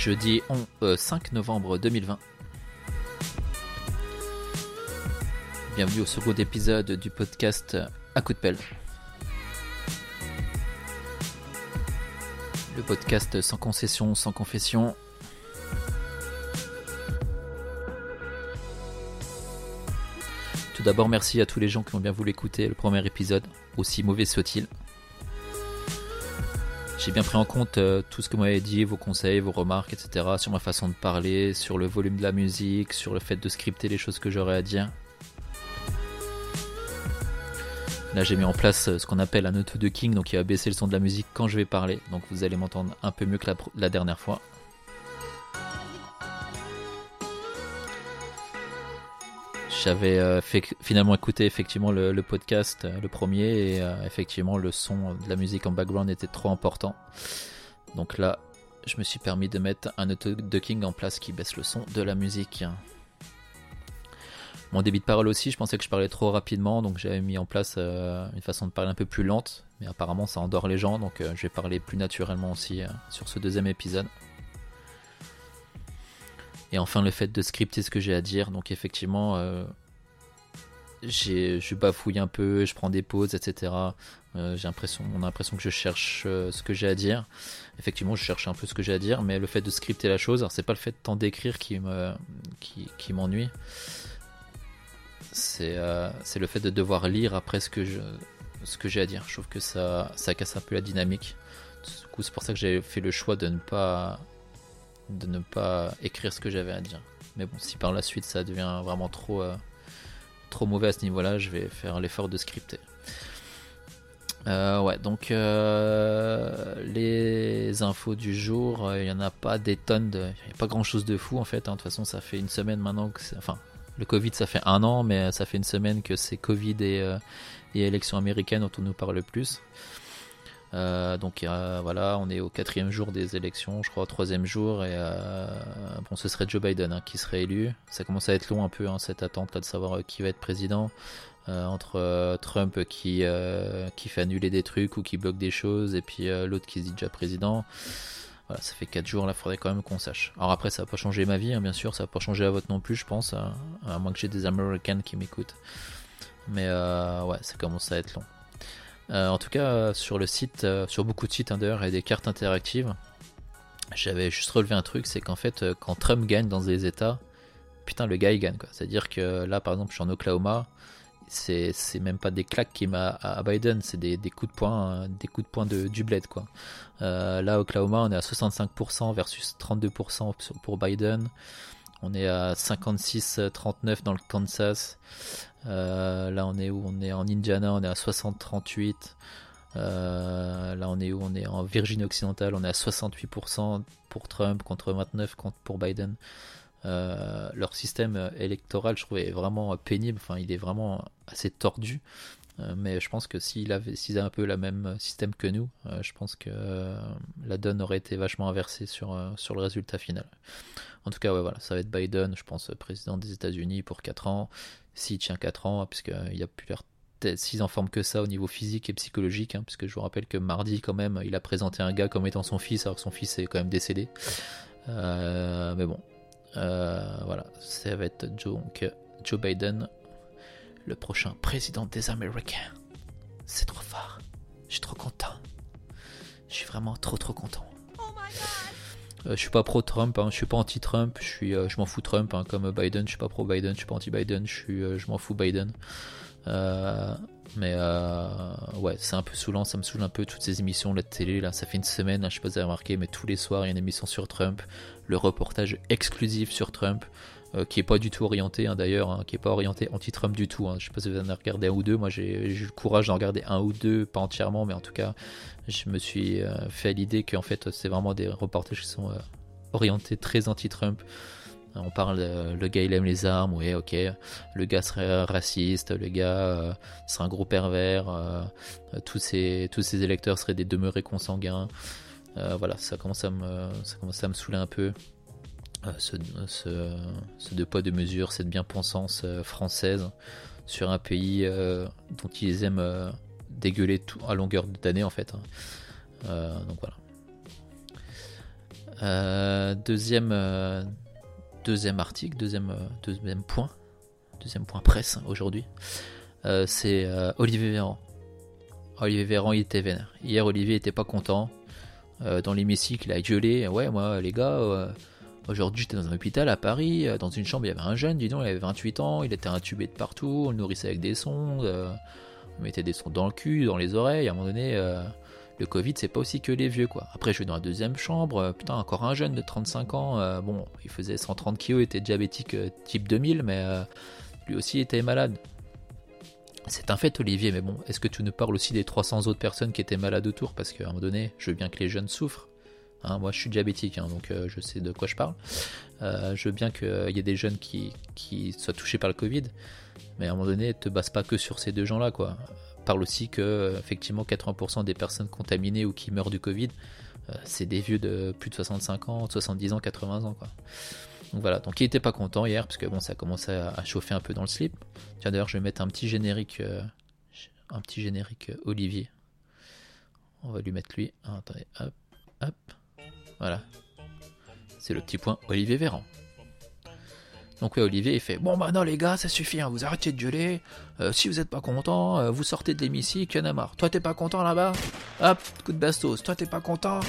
jeudi 5 novembre 2020. Bienvenue au second épisode du podcast À coup de pelle. Le podcast sans concession, sans confession. Tout d'abord, merci à tous les gens qui ont bien voulu écouter le premier épisode, aussi mauvais soit-il. J'ai bien pris en compte euh, tout ce que vous m'avez dit, vos conseils, vos remarques, etc. sur ma façon de parler, sur le volume de la musique, sur le fait de scripter les choses que j'aurais à dire. Là, j'ai mis en place euh, ce qu'on appelle un auto de king, donc il va baisser le son de la musique quand je vais parler, donc vous allez m'entendre un peu mieux que la, dernière fois. J'avais euh, finalement écouté effectivement le, podcast, euh, le premier, et effectivement le son de la musique en background était trop important. Donc là, je me suis permis de mettre un auto ducking en place qui baisse le son de la musique. Mon débit de parole aussi, je pensais que je parlais trop rapidement, donc j'avais mis en place euh, une façon de parler un peu plus lente, mais apparemment ça endort les gens, donc euh, je vais parler plus naturellement aussi euh, sur ce deuxième épisode. Et enfin le fait de scripter ce que j'ai à dire, donc effectivement je bafouille un peu, je prends des pauses, etc. j'ai l'impression, on a l'impression que je cherche ce que j'ai à dire. Effectivement, je cherche un peu ce que j'ai à dire, mais le fait de scripter la chose, c'est pas le fait de tant d'écrire qui me, qui m'ennuie. Euh, c'est le fait de devoir lire après ce que je ce que j'ai à dire. Je trouve que ça, ça casse un peu la dynamique. Du coup, c'est pour ça que j'ai fait le choix de ne pas de ne pas écrire ce que j'avais à dire. Mais bon, si par la suite ça devient vraiment trop euh, trop mauvais à ce niveau-là, je vais faire l'effort de scripter. Euh, ouais, donc les infos du jour, il n'y en a pas des tonnes, il n'y a pas grand chose de fou en fait. Hein. De toute façon, ça fait une semaine maintenant que. Enfin, le Covid, ça fait un an, mais ça fait une semaine que c'est Covid et, euh, élections américaines dont on nous parle le plus. Euh, donc voilà, on est au quatrième jour des élections, je crois au troisième jour, et euh, bon, ce serait Joe Biden hein, qui serait élu. Ça commence à être long un peu hein, cette attente là de savoir qui va être président. entre Trump qui qui fait annuler des trucs ou qui bloque des choses, et puis l'autre qui se dit déjà président. Voilà, ça fait 4 jours, là, faudrait quand même qu'on sache. Alors après, ça va pas changer ma vie, hein, bien sûr, ça va pas changer la vôtre non plus, je pense, à, moins que j'ai des Américains qui m'écoutent. Mais euh, ouais, ça commence à être long. Euh, en tout cas, sur le site, euh, sur beaucoup de sites, hein, d'ailleurs, a des cartes interactives. J'avais juste relevé un truc, c'est qu'en fait, quand Trump gagne dans des États, putain, le gars il gagne quoi. C'est-à-dire que là, par exemple, je suis en Oklahoma, c'est même pas des claques qui m'a à Biden, c'est des, coups de poing, des coups de poing de, du bled quoi. Euh, là, Oklahoma, on est à 65% versus 32% pour Biden. On est à 56-39 dans le Kansas. Euh, là, on est où? On est en Indiana, on est à 60-38. Euh, là, on est où? On est en Virginie occidentale, on est à 68% pour Trump contre 29% pour Biden. Euh, leur système électoral, je trouvais vraiment pénible. Enfin, il est vraiment assez tordu. Euh, mais je pense que s'ils avaient un peu le même système que nous, euh, je pense que la donne aurait été vachement inversée sur, sur le résultat final. En tout cas, ouais, voilà, ça va être Biden, je pense, président des États-Unis pour 4 ans. S'il tient 4 ans, puisqu'il y a plus s'ils en forme que ça au niveau physique et psychologique, hein, puisque je vous rappelle que mardi quand même, il a présenté un gars comme étant son fils, alors que son fils est quand même décédé. mais bon, euh, voilà, ça va être Joe, Joe Biden, le prochain président des Américains. C'est trop fort. Je suis trop content. Je suis vraiment trop trop content. Euh, je suis pas pro Trump, hein. je suis pas anti Trump, je suis, euh, je m'en fous Trump, hein. comme Biden, je suis pas pro Biden, je suis pas anti Biden, je suis, je m'en fous Biden. mais ouais, c'est un peu saoulant, ça me saoule un peu toutes ces émissions de télé là. Ça fait une semaine, je sais pas si vous avez remarqué, mais tous les soirs il y a une émission sur Trump le reportage exclusif sur Trump, euh, qui est pas du tout orienté hein, d'ailleurs, hein, qui est pas orienté anti-Trump du tout. Hein. Je sais pas si vous en avez regardé un ou deux. Moi, j'ai eu le courage d'en regarder un ou deux, pas entièrement, mais en tout cas, je me suis euh, fait l'idée qu'en fait, c'est vraiment des reportages qui sont euh, orientés très anti-Trump. On parle, le gars il aime les armes, oui, ok. Le gars serait raciste, le gars serait un gros pervers, tous, ces électeurs seraient des demeurés consanguins. Voilà, ça commence à ça commence à me saouler un peu. Euh, ce, deux poids deux mesures, cette bien-pensance euh, française sur un pays dont ils aiment dégueuler tout à longueur d'année en fait. Hein. donc voilà. deuxième, deuxième article, deuxième, deuxième point, deuxième point presse aujourd'hui, c'est Olivier Véran. Olivier Véran, il était vénère. Hier, Olivier était pas content. dans l'hémicycle, il a gueulé. Ouais, moi, les gars, Aujourd'hui, j'étais dans un hôpital à Paris, euh, dans une chambre, il y avait un jeune, dis donc, il avait 28 ans, il était intubé de partout, on le nourrissait avec des sondes, euh, on mettait des sondes dans le cul, dans les oreilles, à un moment donné, euh, le Covid, c'est pas aussi que les vieux, quoi. Après, je suis dans la deuxième chambre, putain, encore un jeune de 35 ans, bon, il faisait 130 kg, il était diabétique type 2000, mais lui aussi était malade. C'est un fait, Olivier, mais bon, est-ce que tu nous parles aussi des 300 autres personnes qui étaient malades autour? Parce qu'à un moment donné, je veux bien que les jeunes souffrent, Hein, moi, je suis diabétique, hein, donc euh, je sais de quoi je parle. Euh, je veux bien qu'il y ait des jeunes qui, soient touchés par le Covid, mais à un moment donné, ne te base pas que sur ces deux gens-là, quoi. Parle aussi que, effectivement, 80% des personnes contaminées ou qui meurent du Covid, euh, c'est des vieux de plus de 65 ans, 70 ans, 80 ans, quoi. Donc voilà, donc il était pas content hier, parce que bon, ça commençait à, à chauffer un peu dans le slip. Tiens, d'ailleurs, je vais mettre un petit générique, un petit générique Olivier. On va lui mettre lui. Ah, attendez, hop, hop. Voilà. C'est le petit point Olivier Véran. Donc ouais, Olivier il fait bon bah non les gars ça suffit, hein, vous arrêtez de gueuler. Euh, si vous n'êtes pas content, euh, vous sortez de l'hémicycle, y en a marre. Toi t'es pas content là-bas? Hop, coup de bastos. Toi t'es pas content?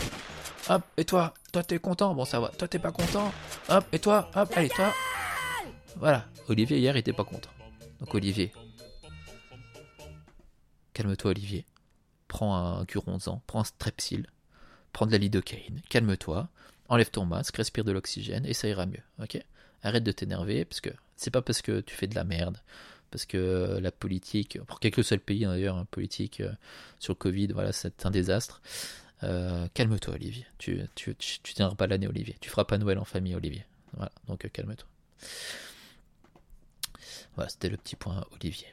Hop, et toi? Toi t'es content? Bon ça va. Toi t'es pas content? Hop, et toi? Hop, allez toi. Voilà. Olivier hier il était pas content. Donc Olivier, calme-toi Olivier. Prends un curonzan, prends un strepsil, prends de la lidocaïne, calme-toi, enlève ton masque, respire de l'oxygène et ça ira mieux, ok? Arrête de t'énerver parce que c'est pas parce que tu fais de la merde, parce que la politique, pour quel que soit le pays hein, d'ailleurs, hein, politique euh, sur le Covid, voilà, c'est un désastre. Euh, calme-toi, Olivier. Tu, tu, tu, pas l'année, Olivier. Tu feras pas Noël en famille, Olivier. Voilà, donc euh, calme-toi. Voilà, c'était le petit point, Olivier.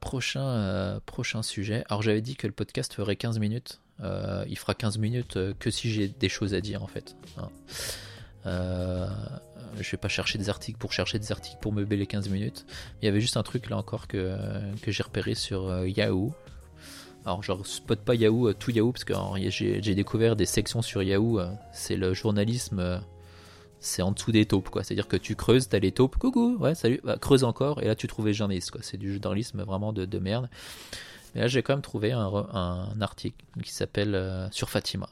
prochain, prochain sujet. Alors j'avais dit que le podcast ferait 15 minutes. Euh, il fera 15 minutes euh, que si j'ai des choses à dire en fait. Hein. Euh, je vais pas chercher des articles pour chercher des articles pour meubler les 15 minutes. Il y avait juste un truc là encore que, que j'ai repéré sur Yahoo. Alors je spot pas Yahoo, tout Yahoo, parce que j'ai découvert des sections sur Yahoo. c'est le journalisme, c'est en dessous des taupes quoi. C'est-à-dire que tu creuses, t'as les taupes, coucou, ouais salut, bah, creuse encore, et là tu trouves les journalistes quoi. C'est du journalisme vraiment de, de merde. Mais là, j'ai quand même trouvé un, article qui s'appelle euh, sur Fatima.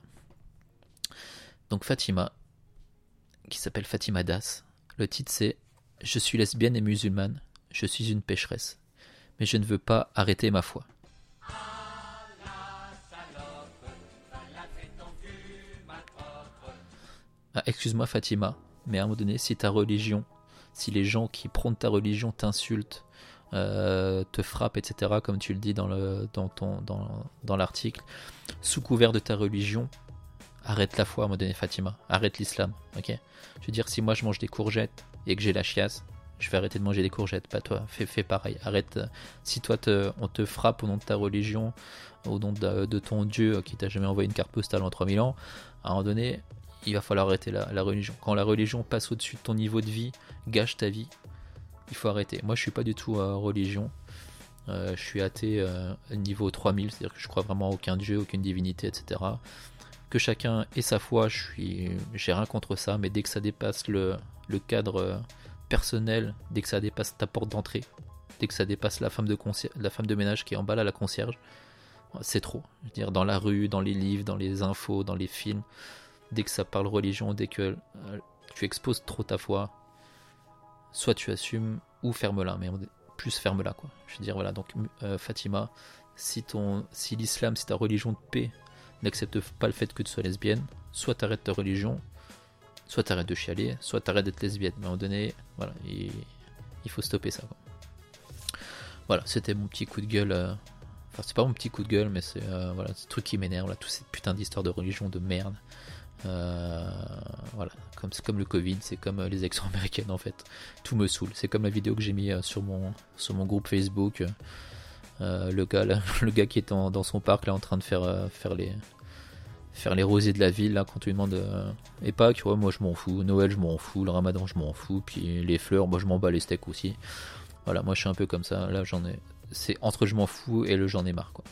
Donc Fatima, qui s'appelle Fatima Das. Le titre c'est Je suis lesbienne et musulmane, je suis une pécheresse, mais je ne veux pas arrêter ma foi. Ah, excuse-moi Fatima, mais à un moment donné, si ta religion, si les gens qui prônent ta religion t'insultent, euh, te frappe, etc., comme tu le dis dans, le, dans, ton, dans, l'article, sous couvert de ta religion, arrête la foi moment donné, Fatima, arrête l'islam, ok? Je veux dire, si moi je mange des courgettes et que j'ai la chiasse, je vais arrêter de manger des courgettes, pas toi, fais, fais pareil, arrête. Si toi on te frappe au nom de ta religion, au nom de, ton Dieu qui t'a jamais envoyé une carte postale en 3000 ans, à un moment donné, il va falloir arrêter la religion. Quand la religion passe au-dessus de ton niveau de vie, gâche ta vie, il faut arrêter. Moi, je suis pas du tout à religion. Euh, je suis athée euh, niveau 3000, c'est-à-dire que je crois vraiment à aucun dieu, aucune divinité, etc. Que chacun ait sa foi, je suis, j'ai rien contre ça, mais dès que ça dépasse le, le cadre euh, personnel, dès que ça dépasse ta porte d'entrée, dès que ça dépasse la femme de, la femme de ménage qui est en bas à la concierge, c'est trop. Je veux dire, dans la rue, dans les livres, dans les infos, dans les films, dès que ça parle religion, dès que tu exposes trop ta foi, soit tu assumes ou ferme-la, mais plus ferme-la quoi. Je veux dire voilà donc euh, Fatima, si ton, si l'islam, si ta religion de paix n'accepte pas le fait que tu sois lesbienne, soit t'arrêtes ta religion, soit t'arrêtes de chialer, soit t'arrêtes d'être lesbienne. Mais à un moment donné, voilà, il, faut stopper ça. Voilà, c'était mon petit coup de gueule. Euh, enfin, c'est pas mon petit coup de gueule, mais c'est euh, voilà, ce truc qui m'énerve là, toute cette putain d'histoire de religion de merde. Euh, voilà, comme, comme le Covid, c'est comme euh, les élections américaines en fait. Tout me saoule. C'est comme la vidéo que j'ai mis euh, sur mon, sur mon groupe Facebook. le, gars, le gars qui est dans son parc là en train de faire, faire les faire les rosiers de la ville là quand tu lui demandes et pas que moi je m'en fous. Noël je m'en fous. Le Ramadan je m'en fous. Puis les fleurs moi je m'en bats les steaks aussi. Voilà moi je suis un peu comme ça. Là j'en ai c'est entre je m'en fous et le j'en ai marre quoi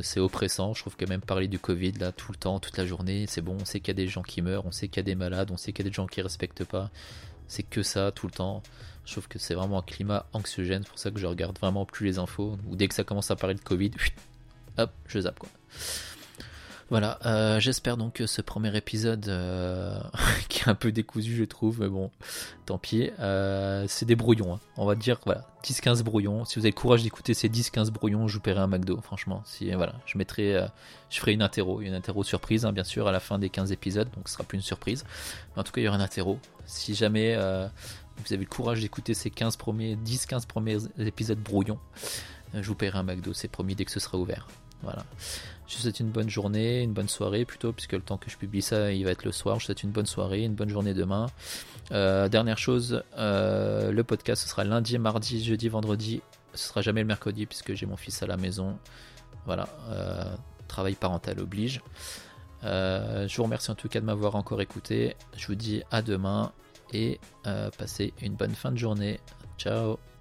c'est oppressant. Je trouve que même parler du Covid là tout le temps, toute la journée, c'est bon. On sait qu'il y a des gens qui meurent, on sait qu'il y a des malades, on sait qu'il y a des gens qui respectent pas. C'est que ça tout le temps. Je trouve que c'est vraiment un climat anxiogène. C'est pour ça que je regarde vraiment plus les infos. Ou dès que ça commence à parler de Covid, hop, je zappe quoi. Voilà, euh, j'espère donc que ce premier épisode, euh, qui est un peu décousu je trouve, mais bon, tant pis, euh, c'est des brouillons, hein. on va dire, voilà, 10-15 brouillons, si vous avez le courage d'écouter ces 10-15 brouillons, je vous paierai un McDo, franchement, si, voilà, je mettrai, je ferai une interro, une interro surprise, hein, bien sûr, à la fin des 15 épisodes, donc ce sera plus une surprise, en tout cas, il y aura un interro, si jamais vous avez le courage d'écouter ces 15 premiers, 10-15 premiers épisodes brouillons, je vous paierai un McDo, c'est promis dès que ce sera ouvert, voilà. Je vous souhaite une bonne journée, une bonne soirée plutôt, puisque le temps que je publie ça, il va être le soir. Je vous souhaite une bonne soirée, une bonne journée demain. Euh, dernière chose, euh, le podcast ce sera lundi, mardi, jeudi, vendredi. Ce sera jamais le mercredi puisque j'ai mon fils à la maison. Voilà, euh, travail parental oblige. je vous remercie en tout cas de m'avoir encore écouté. Je vous dis à demain et passez une bonne fin de journée. Ciao